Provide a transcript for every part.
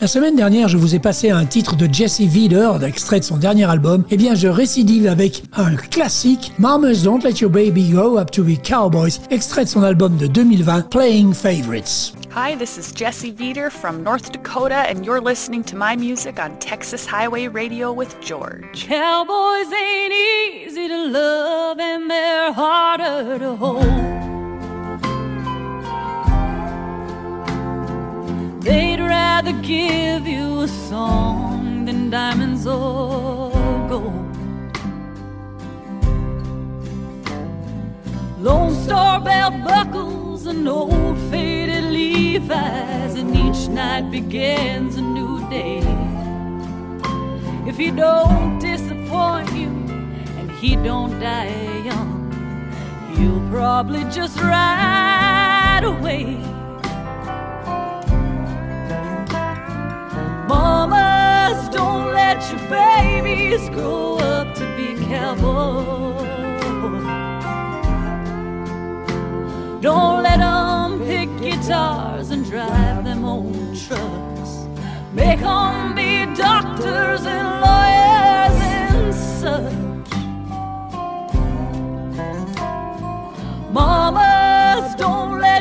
La semaine dernière, je vous ai passé un titre de Jesse Wieder, extrait de son dernier album. Eh bien, je récidive avec un classique, Mamas Don't Let Your Baby Grow Up to Be Cowboys, extrait de son album de 2020, Playing Favorites. Hi, this is Jesse Veeder from North Dakota, and you're listening to my music on Texas Highway Radio with George. Cowboys ain't easy to love, and they're harder to hold. They'd rather give you a song than diamonds or gold. Lone Star belt buckles and old faded Levi's, and each night begins a new day. If he don't disappoint you and he don't die young, he'll probably just ride away. Mamas, don't let your babies grow up to be cowboys. Don't let them pick guitars and drive them old trucks. Make them be doctors and lawyers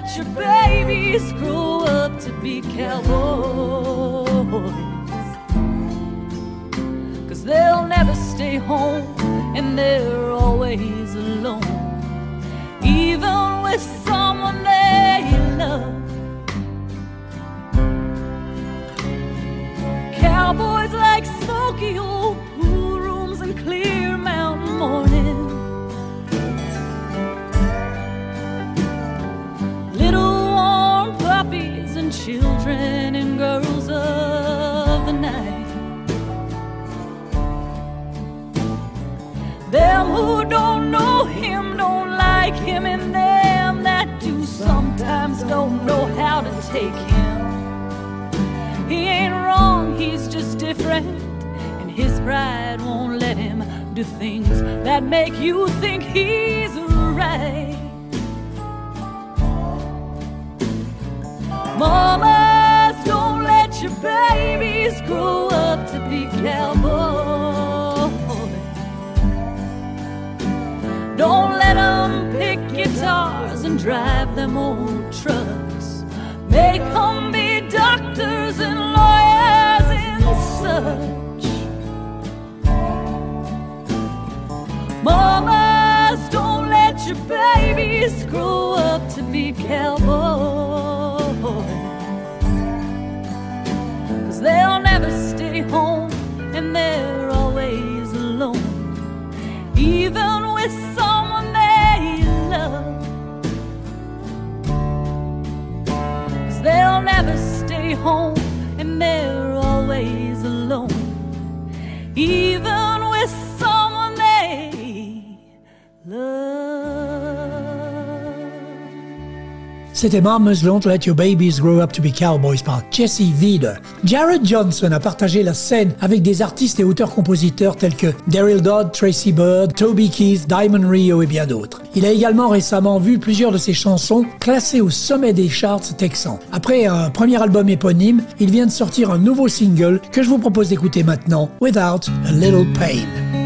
let your babies grow up to be cowboys. Cause they'll never stay home and they're always alone. Even with someone they love. Cowboys children and girls of the night. Them who don't know him don't like him, and them that do sometimes don't know how to take him. He ain't wrong, he's just different, and his pride won't let him do things that make you think he's right. Mamas, don't let your babies grow up to be cowboys. Don't let them pick guitars and drive them old trucks. Make them be doctors and lawyers and such. Mamas, don't let your babies grow up to be cowboys. Cause they'll never stay home and they're always alone. Even with someone they love. Cause they'll never stay home and they're always alone. Even C'était Mamas Don't Let Your Babies Grow Up to Be Cowboys par Jesse Vida. Jared Johnson a partagé la scène avec des artistes et auteurs-compositeurs tels que Daryl Dodd, Tracy Bird, Toby Keith, Diamond Rio et bien d'autres. Il a également récemment vu plusieurs de ses chansons classées au sommet des charts texans. Après un premier album éponyme, il vient de sortir un nouveau single que je vous propose d'écouter maintenant, Without a Little Pain.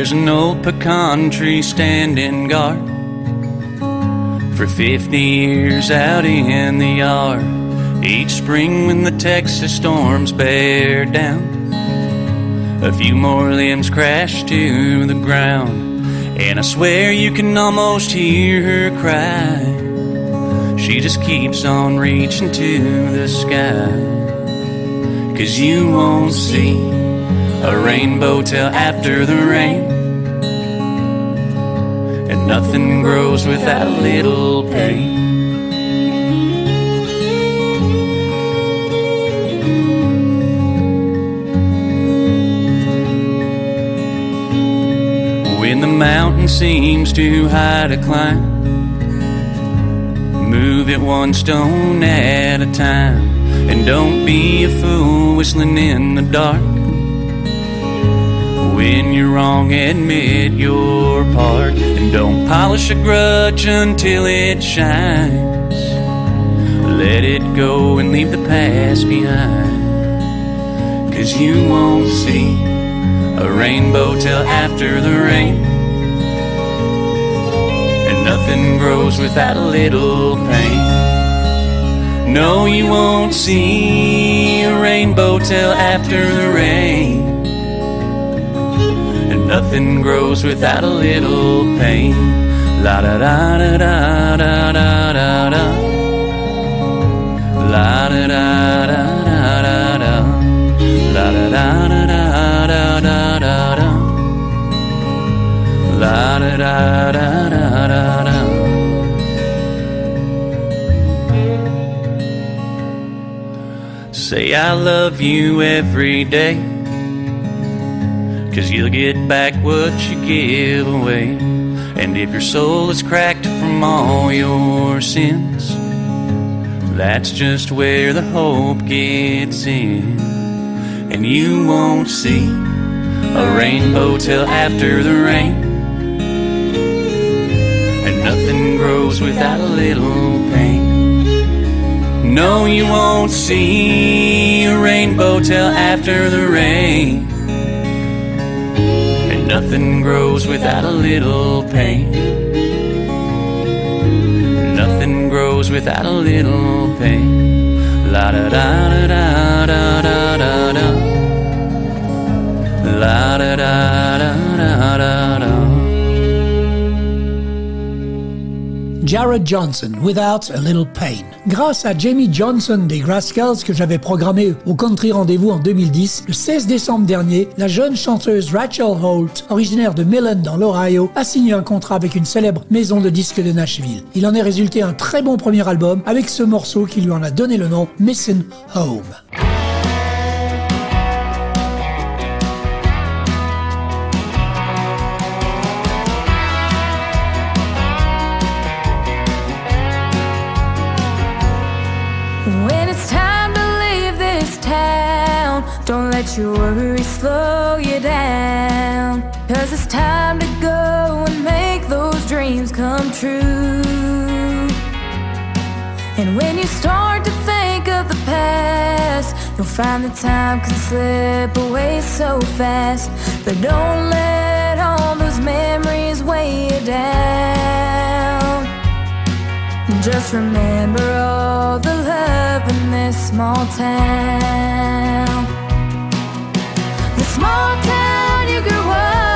There's an old pecan tree standing guard for 50 years out in the yard. Each spring when the Texas storms bear down, a few more limbs crash to the ground. And I swear you can almost hear her cry. She just keeps on reaching to the sky. Cause you won't see a rainbow till after the rain. And nothing grows without a little pain. When the mountain seems too high to climb, move it one stone at a time. And don't be a fool whistling in the dark. When you're wrong, admit your part. And don't polish a grudge until it shines. Let it go and leave the past behind. Cause you won't see a rainbow till after the rain. And nothing grows without a little pain. No, you won't see a rainbow till after the rain. Nothing grows without a little pain. La da da da da da da da da. La da da da da da da. La da da da da da da da da. La da da da da da da. Say I love you every day. Cause you'll get back what you give away. And if your soul is cracked from all your sins, that's just where the hope gets in. And you won't see a rainbow till after the rain. And nothing grows without a little pain. No, you won't see a rainbow till after the rain. Nothing grows without a little pain. Nothing grows without a little pain. La da da da da da da da. La da da da da da Jared Johnson, Without a Little Pain. Grâce à Jamie Johnson des Grasscals que j'avais programmé au Country Rendez-vous en 2010, le 16 décembre dernier, la jeune chanteuse Rachel Holt, originaire de Millen dans l'Ohio, a signé un contrat avec une célèbre maison de disques de Nashville. Il en est résulté un très bon premier album avec ce morceau qui lui en a donné le nom Missing Home. Let your worries slow you down. Cause it's time to go and make those dreams come true. And when you start to think of the past, you'll find the time can slip away so fast. But don't let all those memories weigh you down. Just remember all the love in this small town. Small town you grew up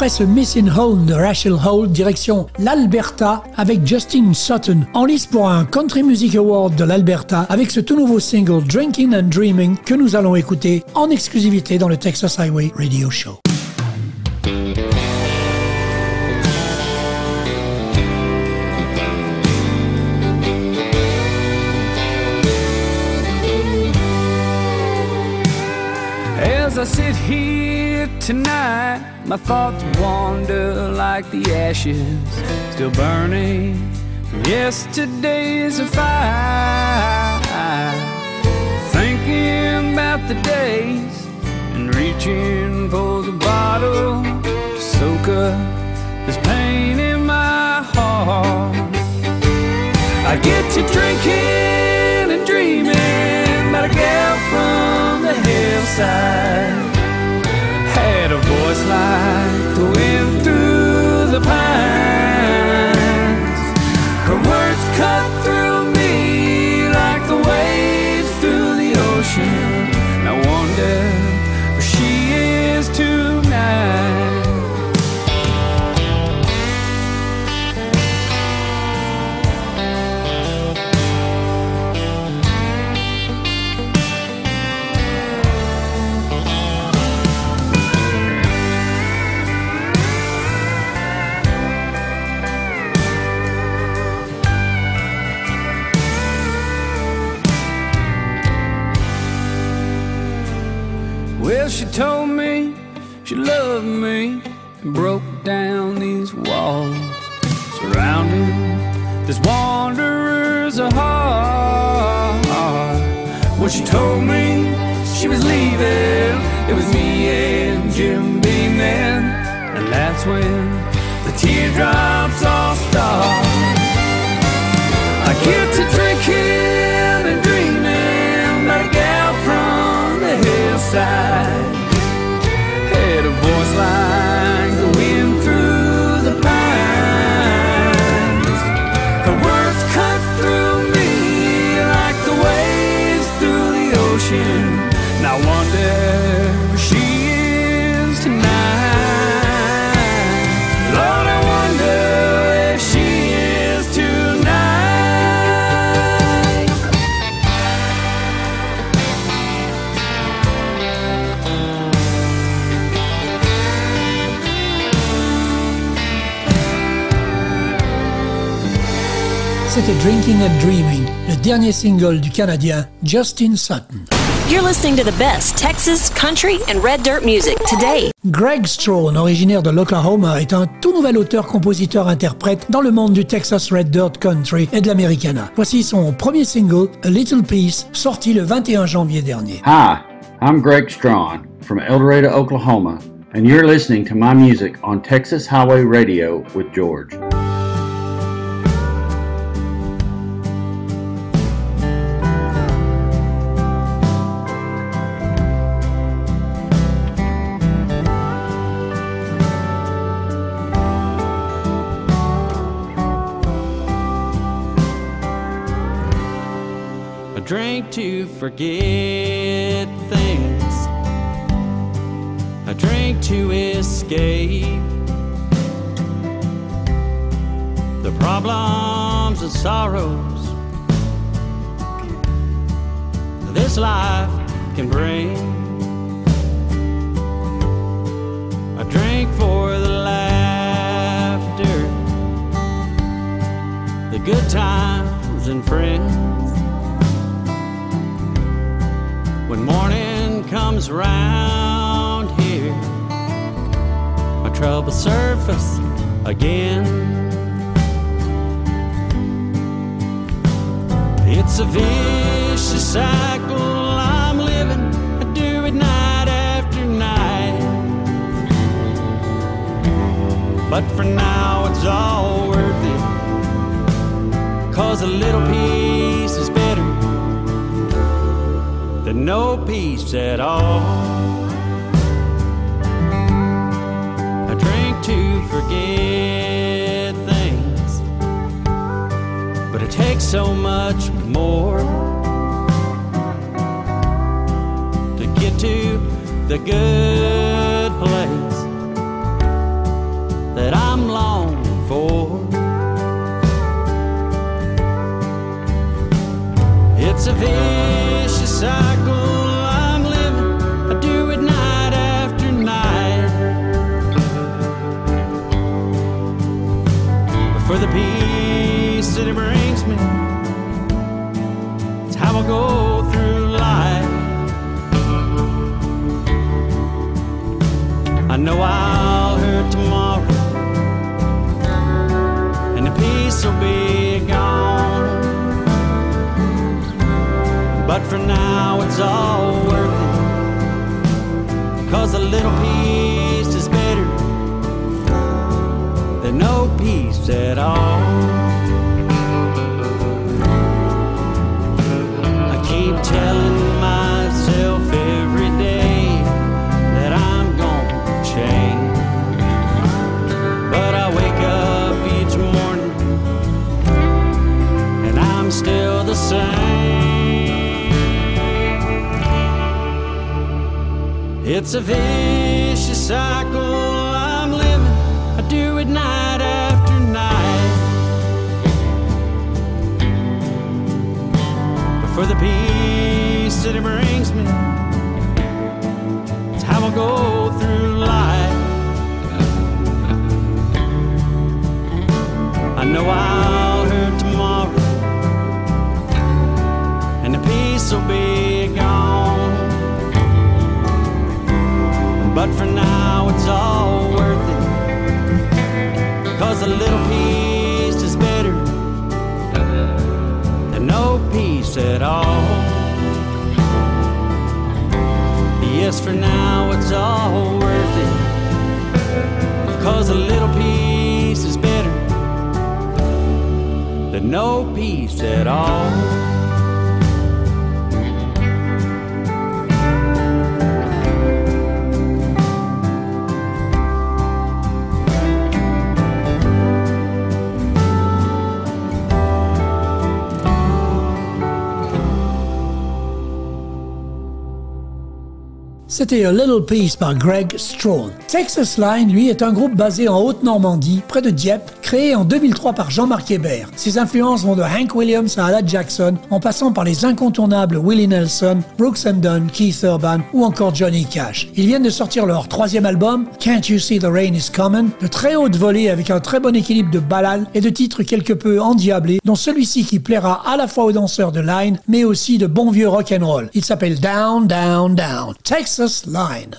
Après ce Missing Home de Rachel Holt, direction l'Alberta avec Justin Sutton, en lice pour un Country Music Award de l'Alberta avec ce tout nouveau single Drinking and Dreaming que nous allons écouter en exclusivité dans le Texas Highway Radio Show. As I sit here tonight, my thoughts wander like the ashes still burning from yesterday's fire. Thinking about the days and reaching for the bottle to soak up this pain in my heart. I get to drinking and dreaming about a gal from the hillside. A like the wind through the pines. The Drinking and Dreaming, le dernier single du Canadien Justin Sutton. You're listening to the best Texas, country, and red dirt music today. Greg Strone, originaire de l'Oklahoma, est un tout nouvel auteur, compositeur, interprète dans le monde du Texas Red Dirt Country et de l'Americana. Voici son premier single, A Little Piece, sorti le 21 janvier dernier. Hi, I'm Greg Strawn from El Dorado, Oklahoma, and you're listening to my music on Texas Highway Radio with George. To forget things, I drink to escape the problems and sorrows this life can bring. I drink for the laughter, the good times and friends. Morning comes round here, my troubles surface again. It's a vicious cycle I'm living. I do it night after night. But for now, it's all worth it. Cause a little peace than no peace at all. I drink to forget things, but it takes so much more to get to the good place that I'm longing for. It's a vicious cycle it brings me, it's how I go through life. I know I'll hurt tomorrow, and the peace will be gone. But for now, it's all worth it. Cause a little peace is better than no peace at all. It's a vicious cycle I'm living. I do it night after night. But for the peace that it brings me, it's how I go through life. I know I'll hurt tomorrow, and the peace will be But for now, it's all worth it. Cause a little peace is better than no peace at all. Yes, for now, it's all worth it. Cause a little peace is better than no peace at all. C'était A Little Piece par Greg Strone. Texas Line, lui, est un groupe basé en Haute-Normandie, près de Dieppe, créé en 2003 par Jean-Marc Hébert. Ses influences vont de Hank Williams à Alan Jackson, en passant par les incontournables Willie Nelson, Brooks and Dunn, Keith Urban ou encore Johnny Cash. Ils viennent de sortir leur troisième album, Can't You See the Rain Is Coming, de très haute volée avec un très bon équilibre de ballades et de titres quelque peu endiablés, dont celui-ci qui plaira à la fois aux danseurs de Line, mais aussi de bon vieux rock and roll. Il s'appelle Down, Down, Down. Texas Line.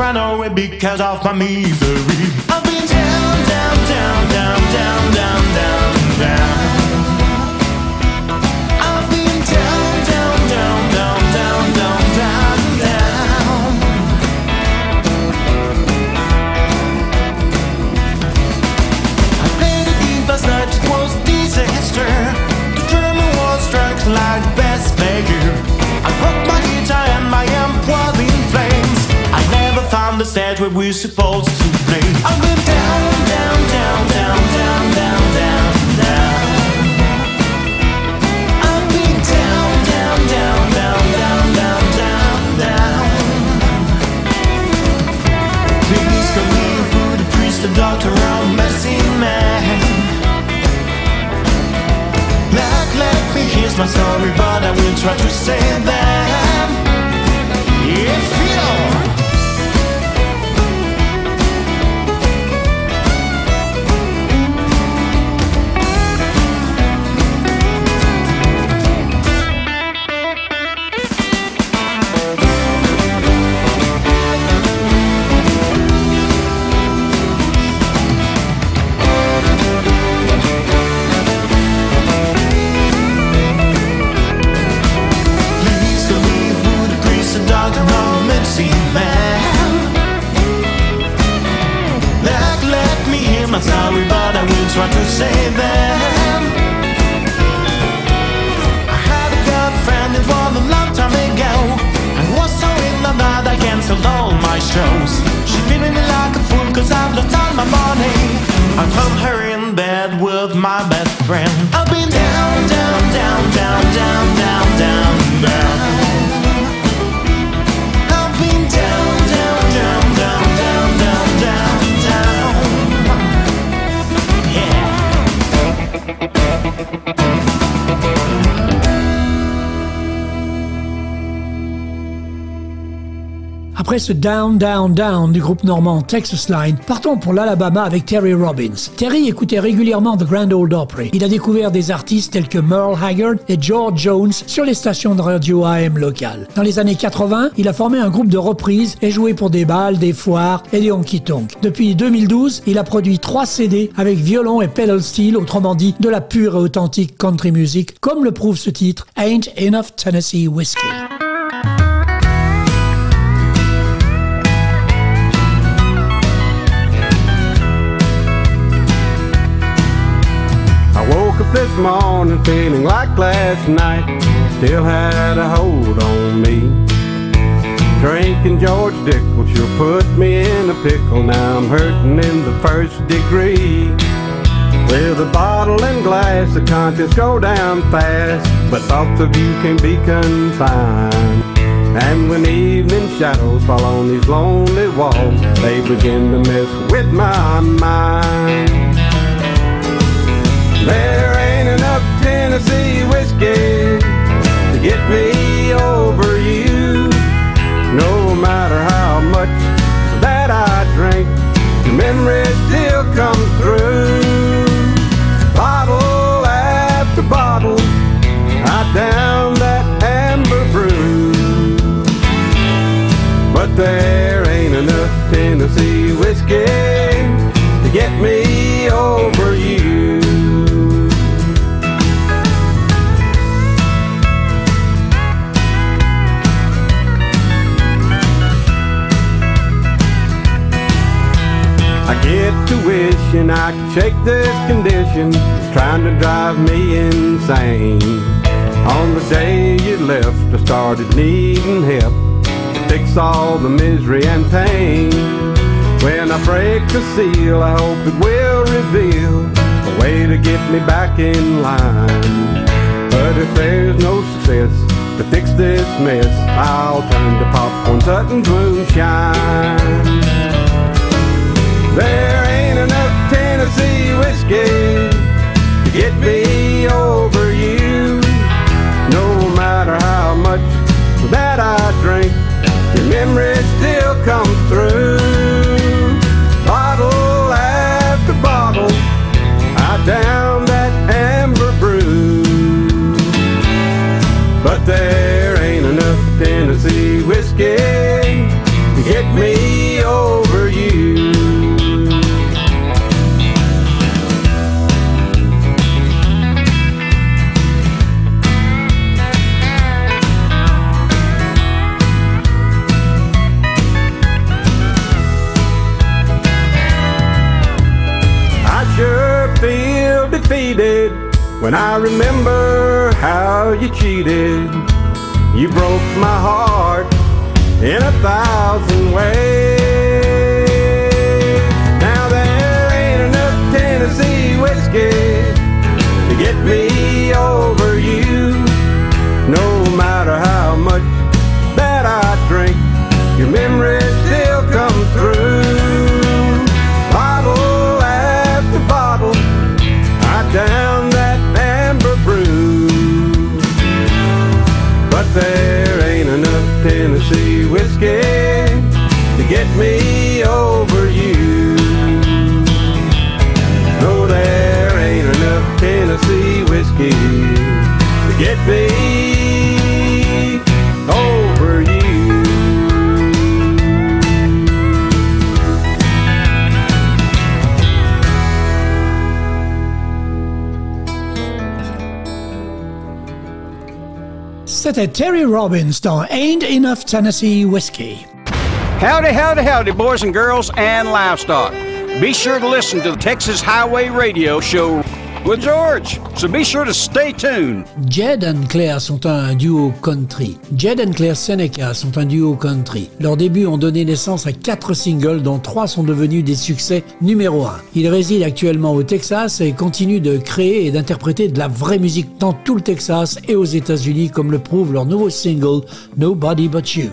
Run away because of my misery. I've been down, down, down, down, down, down, down, down. Stage Après ce Down, Down, Down du groupe normand Texas Line, partons pour l'Alabama avec Terry Robbins. Terry écoutait régulièrement The Grand Ole Opry. Il a découvert des artistes tels que Merle Haggard et George Jones sur les stations de radio AM locales. Dans les années 80, il a formé un groupe de reprises et joué pour des balles, des foires et des honky-tonk. Depuis 2012, il a produit trois CD avec violon et pedal steel, autrement dit de la pure et authentique country music, comme le prouve ce titre, Ain't Enough Tennessee Whiskey. This morning feeling like last night still had a hold on me. Drinking George Dickel sure put me in a pickle. Now I'm hurting in the first degree. With a bottle and glass, the contents go down fast, but thoughts of you can be confined. And when evening shadows fall on these lonely walls, they begin to mess with my mind. There get me over you. No matter how much that I drink, the memory still comes through. Bottle after bottle, I down that amber brew. But there ain't enough Tennessee get wishing I could shake this condition. It's trying to drive me insane. On the day you left, I started needing help to fix all the misery and pain. When I break the seal, I hope it will reveal a way to get me back in line. But if there's no success to fix this mess, I'll turn to popcorn Sutton's moonshine. There ain't enough Tennessee whiskey to get me over you. No matter how much that I drink, your memory still comes through. Bottle after bottle, I down When I remember how you cheated, you broke my heart in a thousand ways. Terry Robbins dans Ain't Enough Tennessee Whiskey. Howdy, howdy, howdy, boys and girls and livestock. Be sure to listen to the Texas Highway Radio Show George, so be sure to stay tuned. Jed and Claire sont un duo country. Jed and Claire Seneca sont un duo country. Leurs débuts ont donné naissance à quatre singles dont trois sont devenus des succès numéro un. Ils résident actuellement au Texas et continuent de créer et d'interpréter de la vraie musique dans tout le Texas et aux États-Unis comme le prouve leur nouveau single Nobody But You.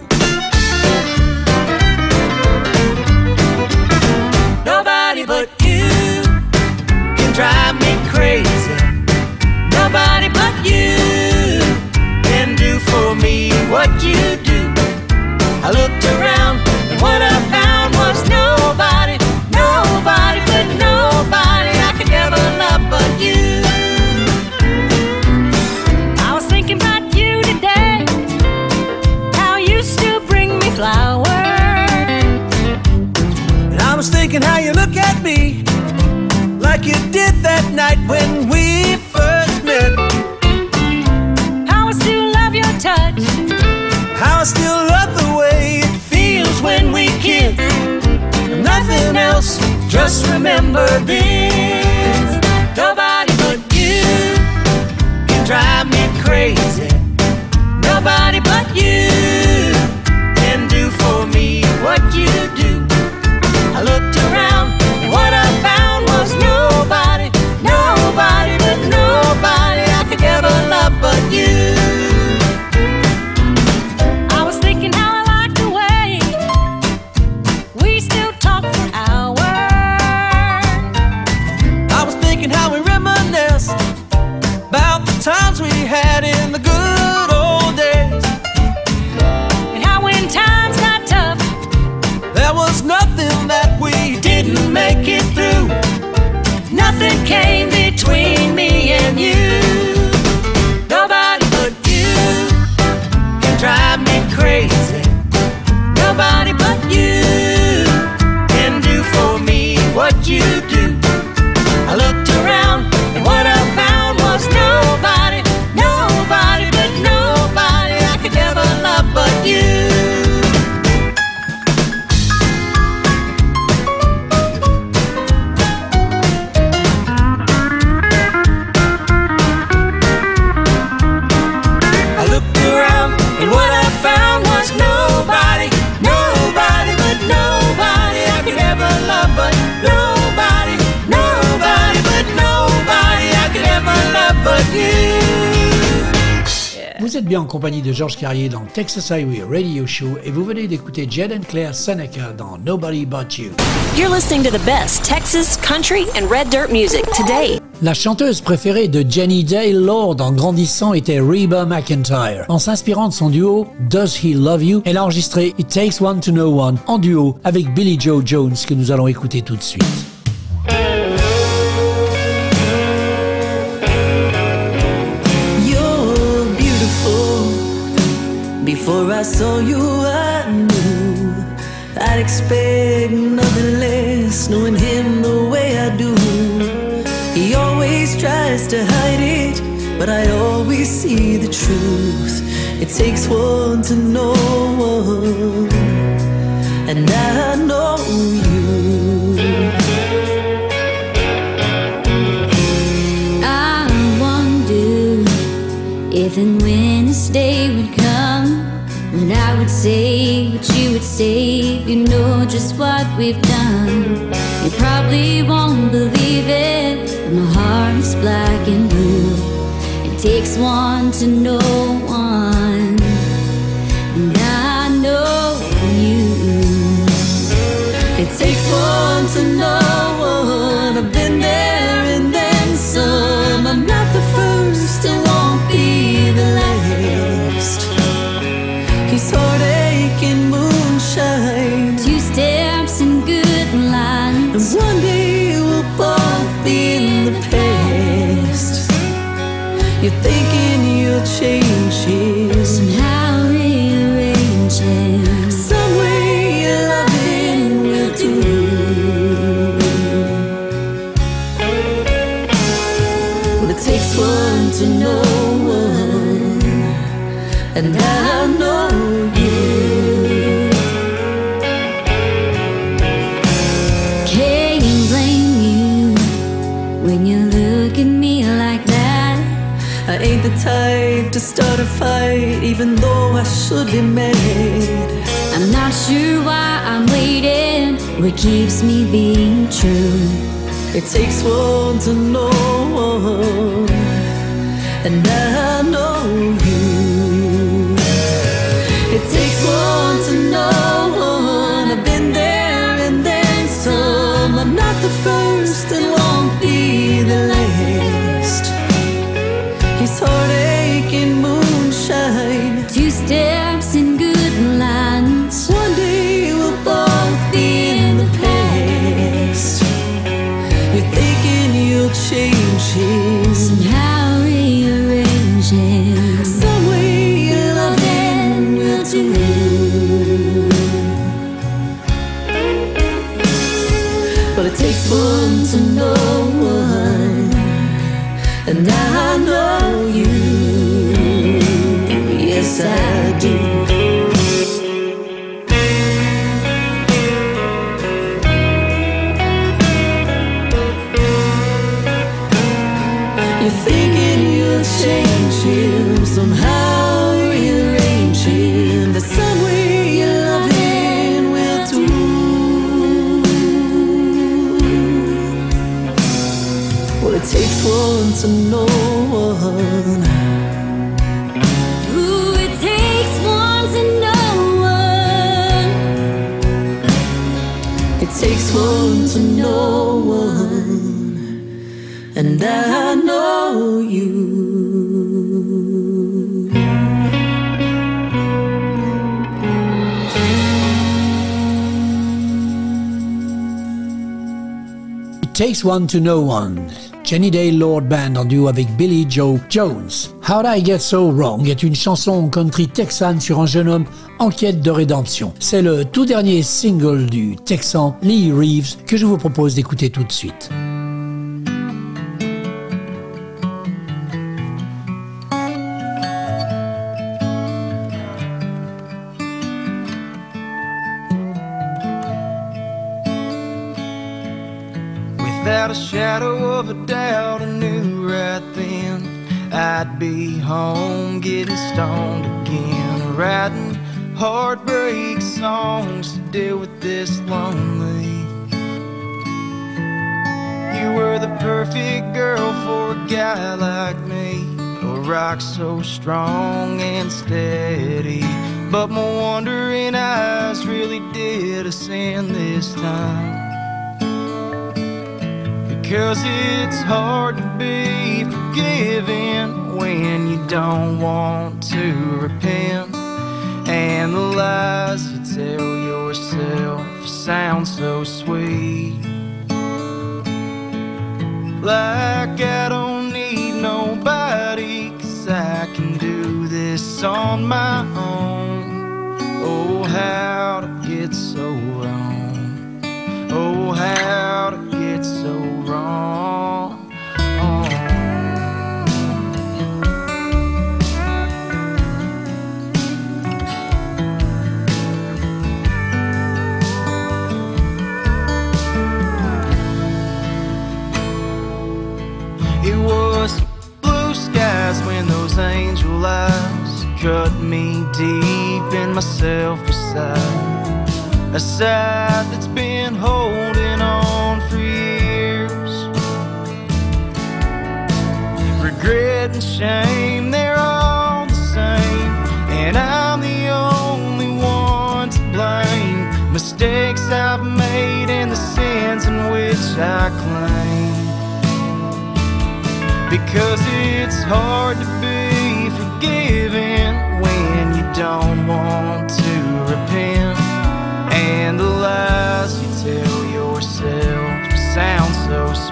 When we first met. How I still love your touch. How I still love the way it feels when we kiss. Nothing else, just remember this. Nobody but you can drive me crazy. Nobody Vous êtes bien en compagnie de Georges Carrier dans Texas Highway Radio Show et vous venez d'écouter Jed and Claire Seneca dans Nobody But You. You're listening to the best Texas country and red dirt music today. La chanteuse préférée de Jenny Dale Lord en grandissant était Reba McIntyre. En s'inspirant de son duo Does He Love You, elle a enregistré It Takes One to Know One en duo avec Billy Joe Jones que nous allons écouter tout de suite. Before I saw you, I knew I'd expect nothing less, knowing him the way I do. He always tries to hide it, but I always see the truth. It takes one to know one, and I know you. I wonder if and when this day what you know just what we've done. You probably won't believe it, but my heart's black and blue. It takes one to know and I know you. Can't blame you when you look at me like that. I ain't the type to start a fight, even though I should be mad. I'm not sure why I'm waiting. What keeps me being true? It takes one to know one, and I and I know you. It Takes One to Know One. Jenny Day Lord Band en duo avec Billy Joe Jones. How'd I Get So Wrong est une chanson country texane sur un jeune homme en quête de rédemption. C'est le tout dernier single du Texan Lee Reeves que je vous propose d'écouter tout de suite. Home getting stoned again, writing heartbreak songs to deal with this lonely. You were the perfect girl for a guy like me, a rock so strong and steady. But my wandering eyes really did a sin this time. Because it's hard to be forgiven when you don't want to repent. And the lies you tell yourself sound so sweet. Like I don't need nobody, cause I can do this on my own. Oh, how to get so wrong. Oh, how myself aside. A side that's been holding on for years. Regret and shame, they're all the same. And I'm the only one to blame. Mistakes I've made and the sins in which I claim. Because it's hard to be forgiven when you don't want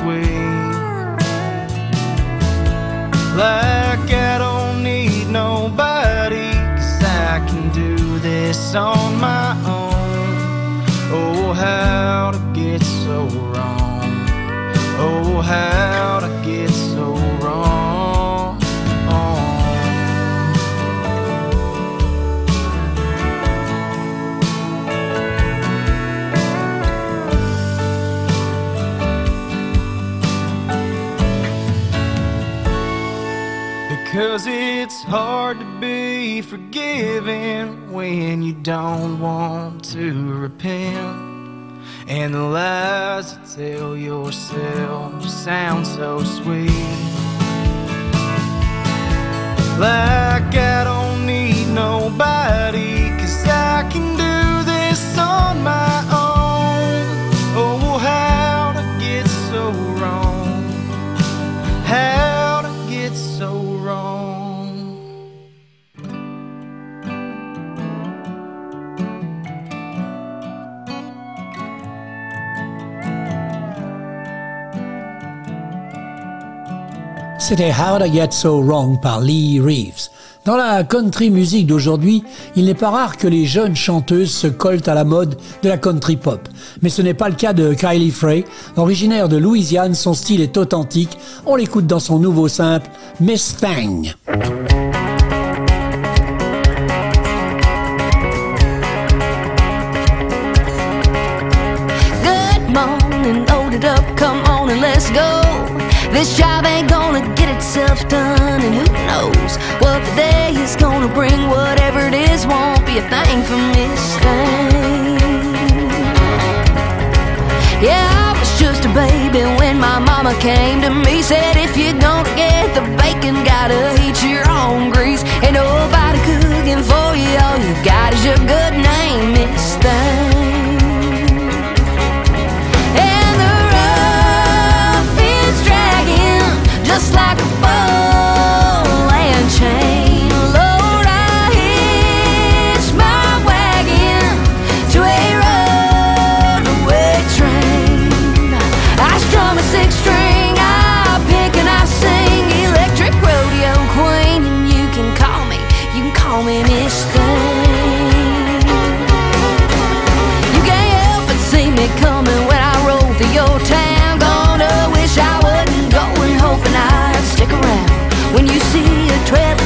sweet. Like I don't need nobody, cause I can do this on my own. Oh, how to get so wrong. Oh, how Because it's hard to be forgiven when you don't want to repent. And the lies you tell yourself sound so sweet. Like I don't need nobody, cause I can do this on my C'était How to Get So Wrong par Lee Reeves. Dans la country music d'aujourd'hui, il n'est pas rare que les jeunes chanteuses se collent à la mode de la country pop. Mais ce n'est pas le cas de Kylie Frey. Originaire de Louisiane, son style est authentique. On l'écoute dans son nouveau simple, Miss Thang. Good morning, load it up, come on and let's go. This job ain't done, and who knows what the day is gonna bring. Whatever it is, won't be a thing for Miss Thang. Yeah, I was just a baby when my mama came to me. Said, if you're gonna get the bacon, gotta heat your own grease. Ain't nobody cooking for you, all you got is your good name, Miss Thang. Like a ball see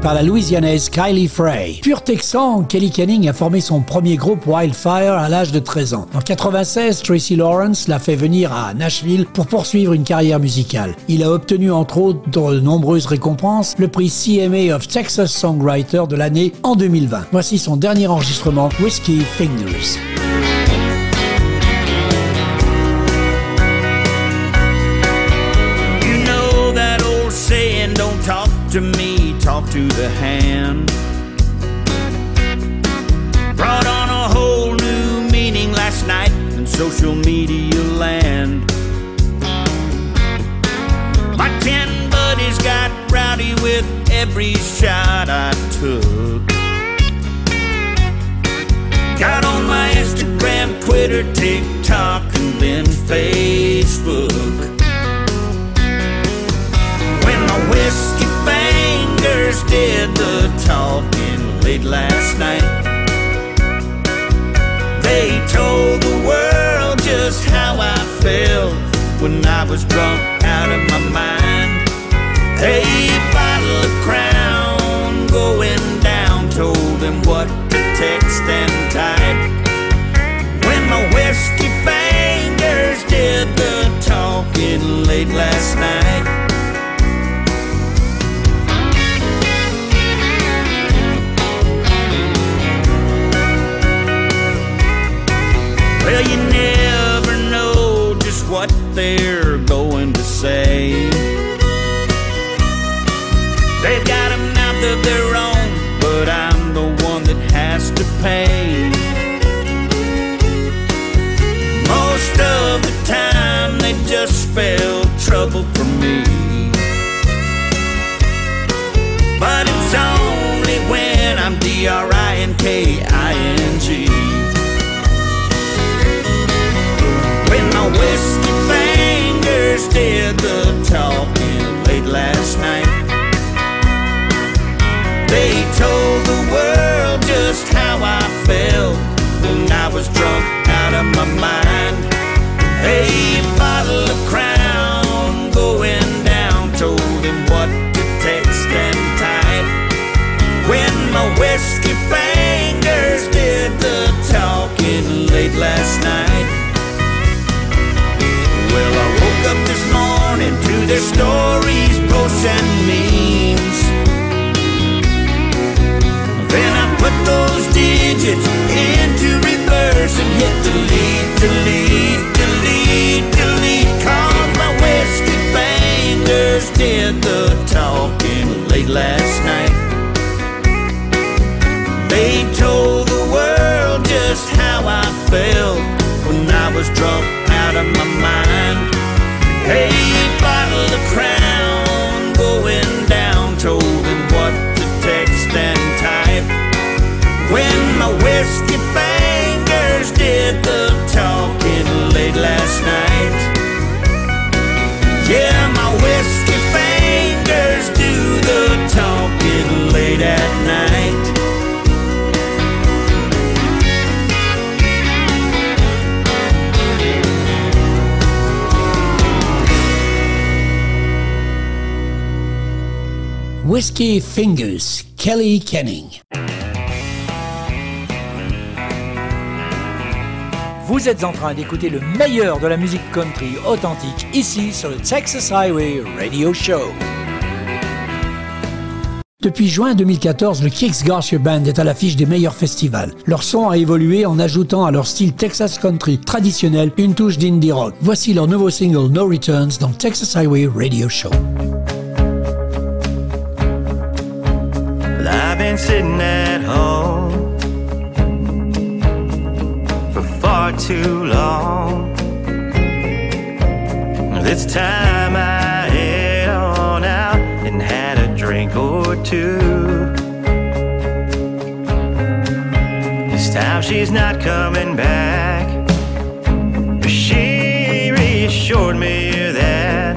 Par la louisianaise Kylie Frey. Pur texan, Kelly Canning a formé son premier groupe Wildfire à l'âge de 13 ans. En 96, Tracy Lawrence l'a fait venir à Nashville pour poursuivre une carrière musicale. Il a obtenu entre autres de nombreuses récompenses, le prix CMA of Texas Songwriter de l'année en 2020. Voici son dernier enregistrement, Whiskey Fingers. To the hand. Brought on a whole new meaning last night in social media land. My ten buddies got rowdy with every shot I took. Got on my Instagram, Twitter, TikTok, and then Facebook. When my whiskey fingers did the talking late last night. They told the world just how I felt when I was drunk out of my mind. A bottle of crown going down told them what to text and type. When my whiskey fingers did the talking late last night. Trouble for me. But it's only when I'm D R I N K I N G. When my whiskey fingers did the talking late last night. They told the world just how I felt their stories, posts, and memes. Then I put those digits into reverse and hit delete, delete, delete, delete. Cause my whiskey fingers did the talking late last night. They told the world just how I felt when I was drunk out of my mind. Whiskey fingers did the talking late last night. Whiskey Fingers, Kelly Kenning. Vous êtes en train d'écouter le meilleur de la musique country authentique ici sur le Texas Highway Radio Show. Depuis juin 2014, le Kicks Garcia Band est à l'affiche des meilleurs festivals. Leur son a évolué en ajoutant à leur style Texas Country traditionnel une touche d'indie rock. Voici leur nouveau single No Returns dans Texas Highway Radio Show. Sitting at home for far too long. This time I head on out and had a drink or two. This time she's not coming back. She reassured me that.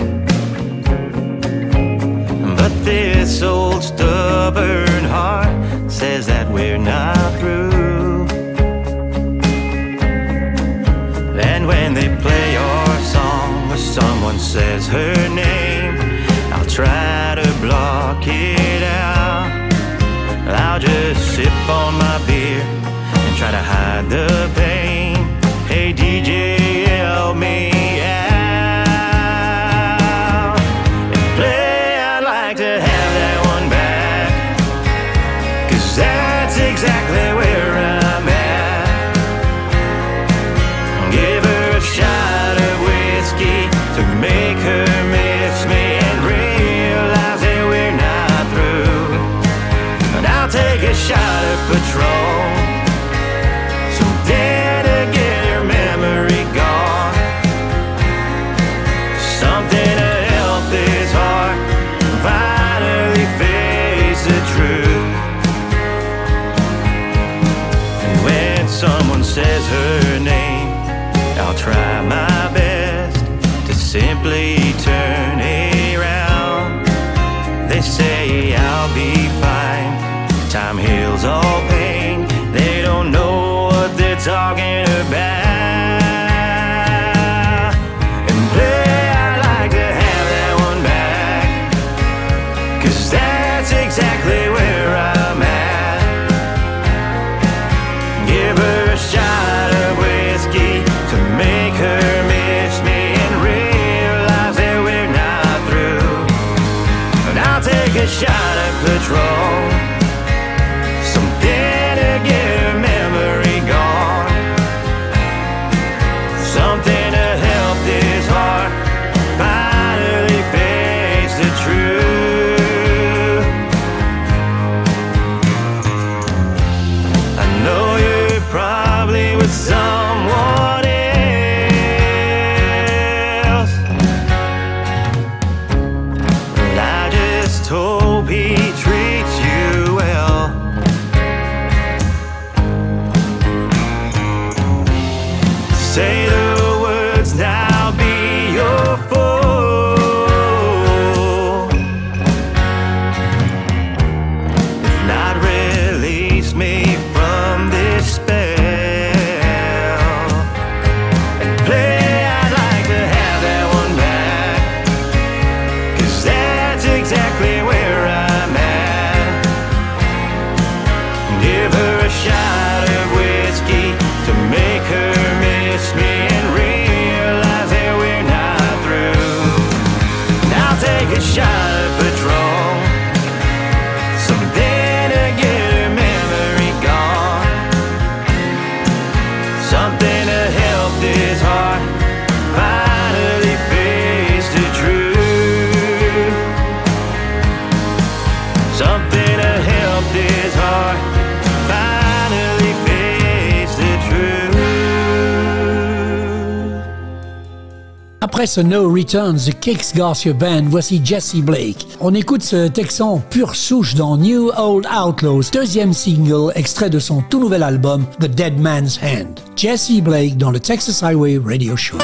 But this old stubborn heart says that we're not through. And when they play your song or someone says her name, I'll try to block it out. I'll just sip on my beer and try to hide the pain. Hey, DJ, help me. Yeah. Après ce No Return, The Kicks Garcia Band, voici Jesse Blake. On écoute ce texan pure souche dans New Old Outlaws, deuxième single extrait de son tout nouvel album The Dead Man's Hand. Jesse Blake dans le Texas Highway Radio Show.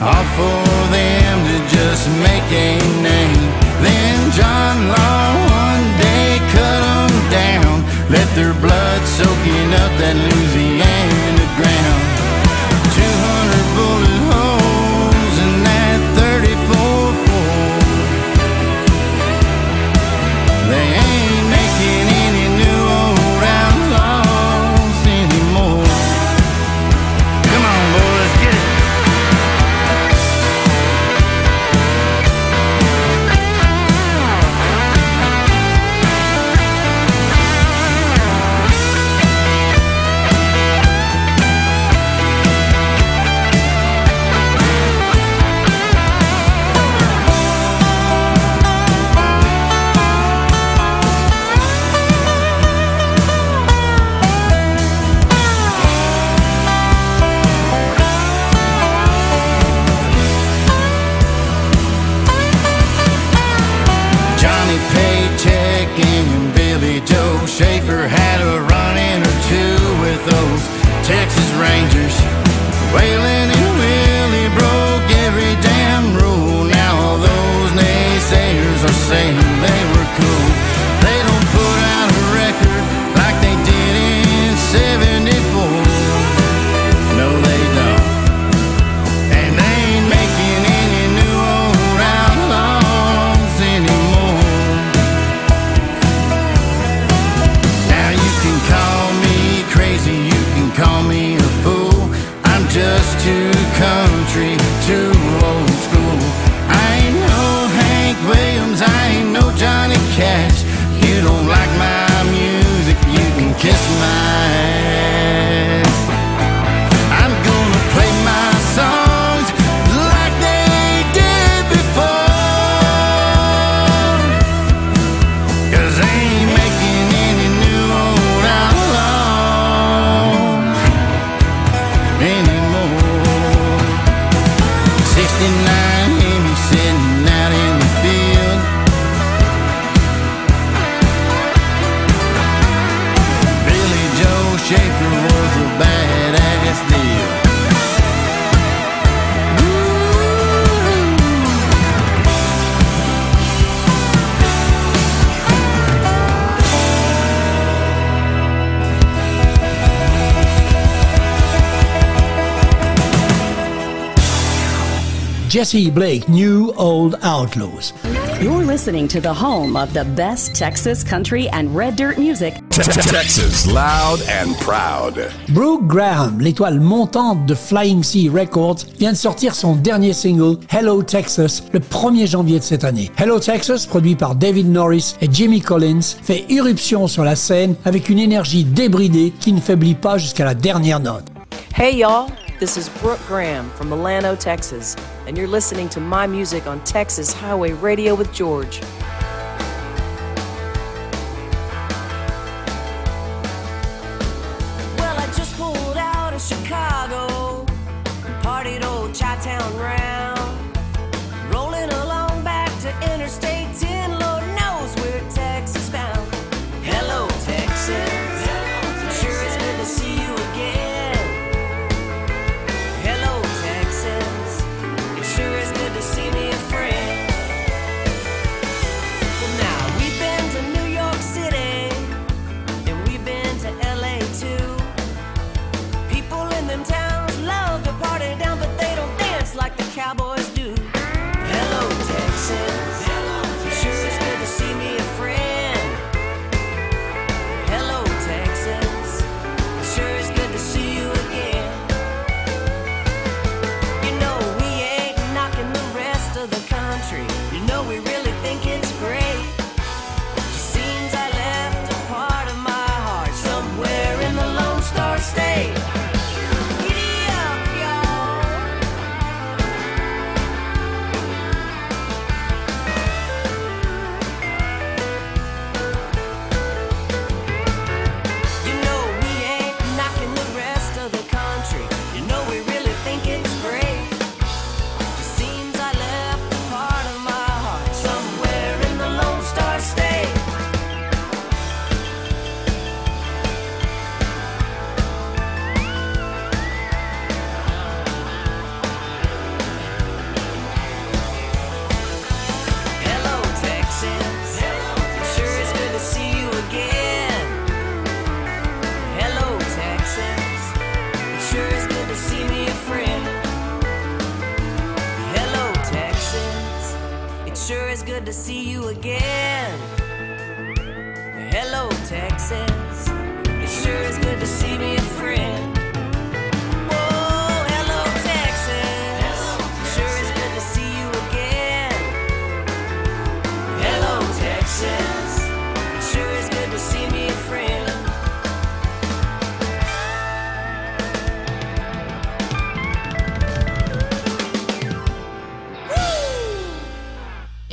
All for them to just make Jesse Blake, New Old Outlaws. You're listening to the home of the best Texas country and red dirt music. Texas, loud and proud. Brooke Graham, l'étoile montante de Flying Sea Records, vient de sortir son dernier single, Hello Texas, le 1er janvier de cette année. Hello Texas, produit par David Norris et Jimmy Collins, fait irruption sur la scène avec une énergie débridée qui ne faiblit pas jusqu'à la dernière note. Hey y'all, this is Brooke Graham from Milano, Texas, and you're listening to my music on Texas Highway Radio with George.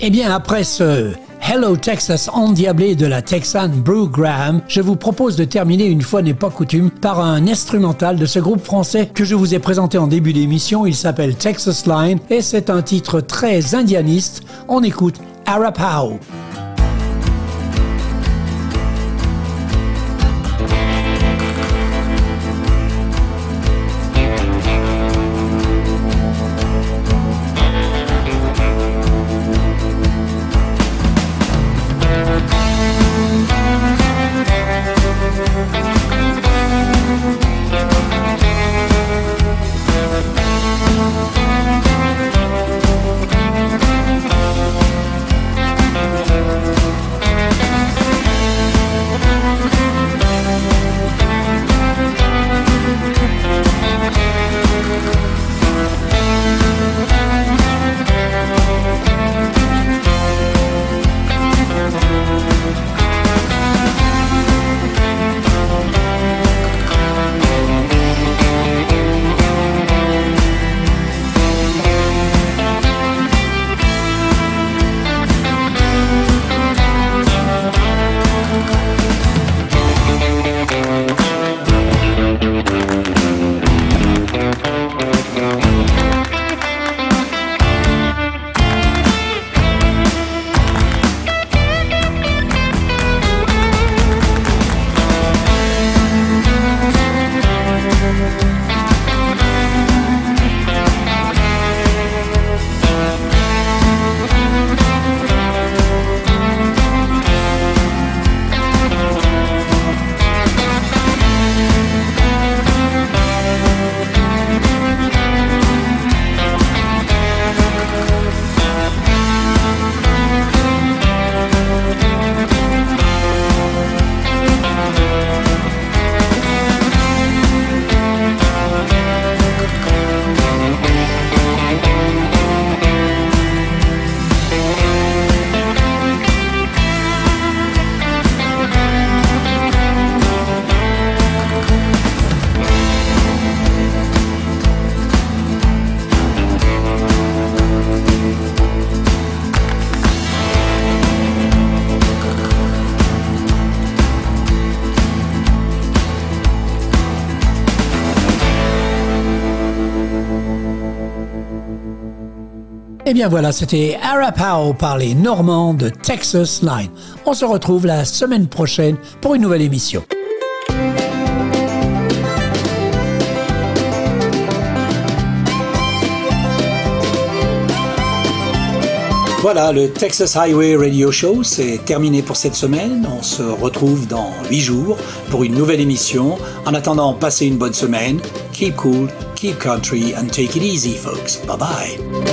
Eh bien, après ce Hello Texas endiablé de la Texane Brew Graham, je vous propose de terminer une fois n'est pas coutume par un instrumental de ce groupe français que je vous ai présenté en début d'émission. Il s'appelle Texas Line et c'est un titre très indianiste. On écoute. Thank Et eh bien voilà, c'était Arapaho par les Normands de Texas Line. On se retrouve la semaine prochaine pour une nouvelle émission. Voilà, le Texas Highway Radio Show, c'est terminé pour cette semaine. On se retrouve dans 8 jours pour une nouvelle émission. En attendant, passez une bonne semaine. Keep cool, keep country, and take it easy, folks. Bye bye.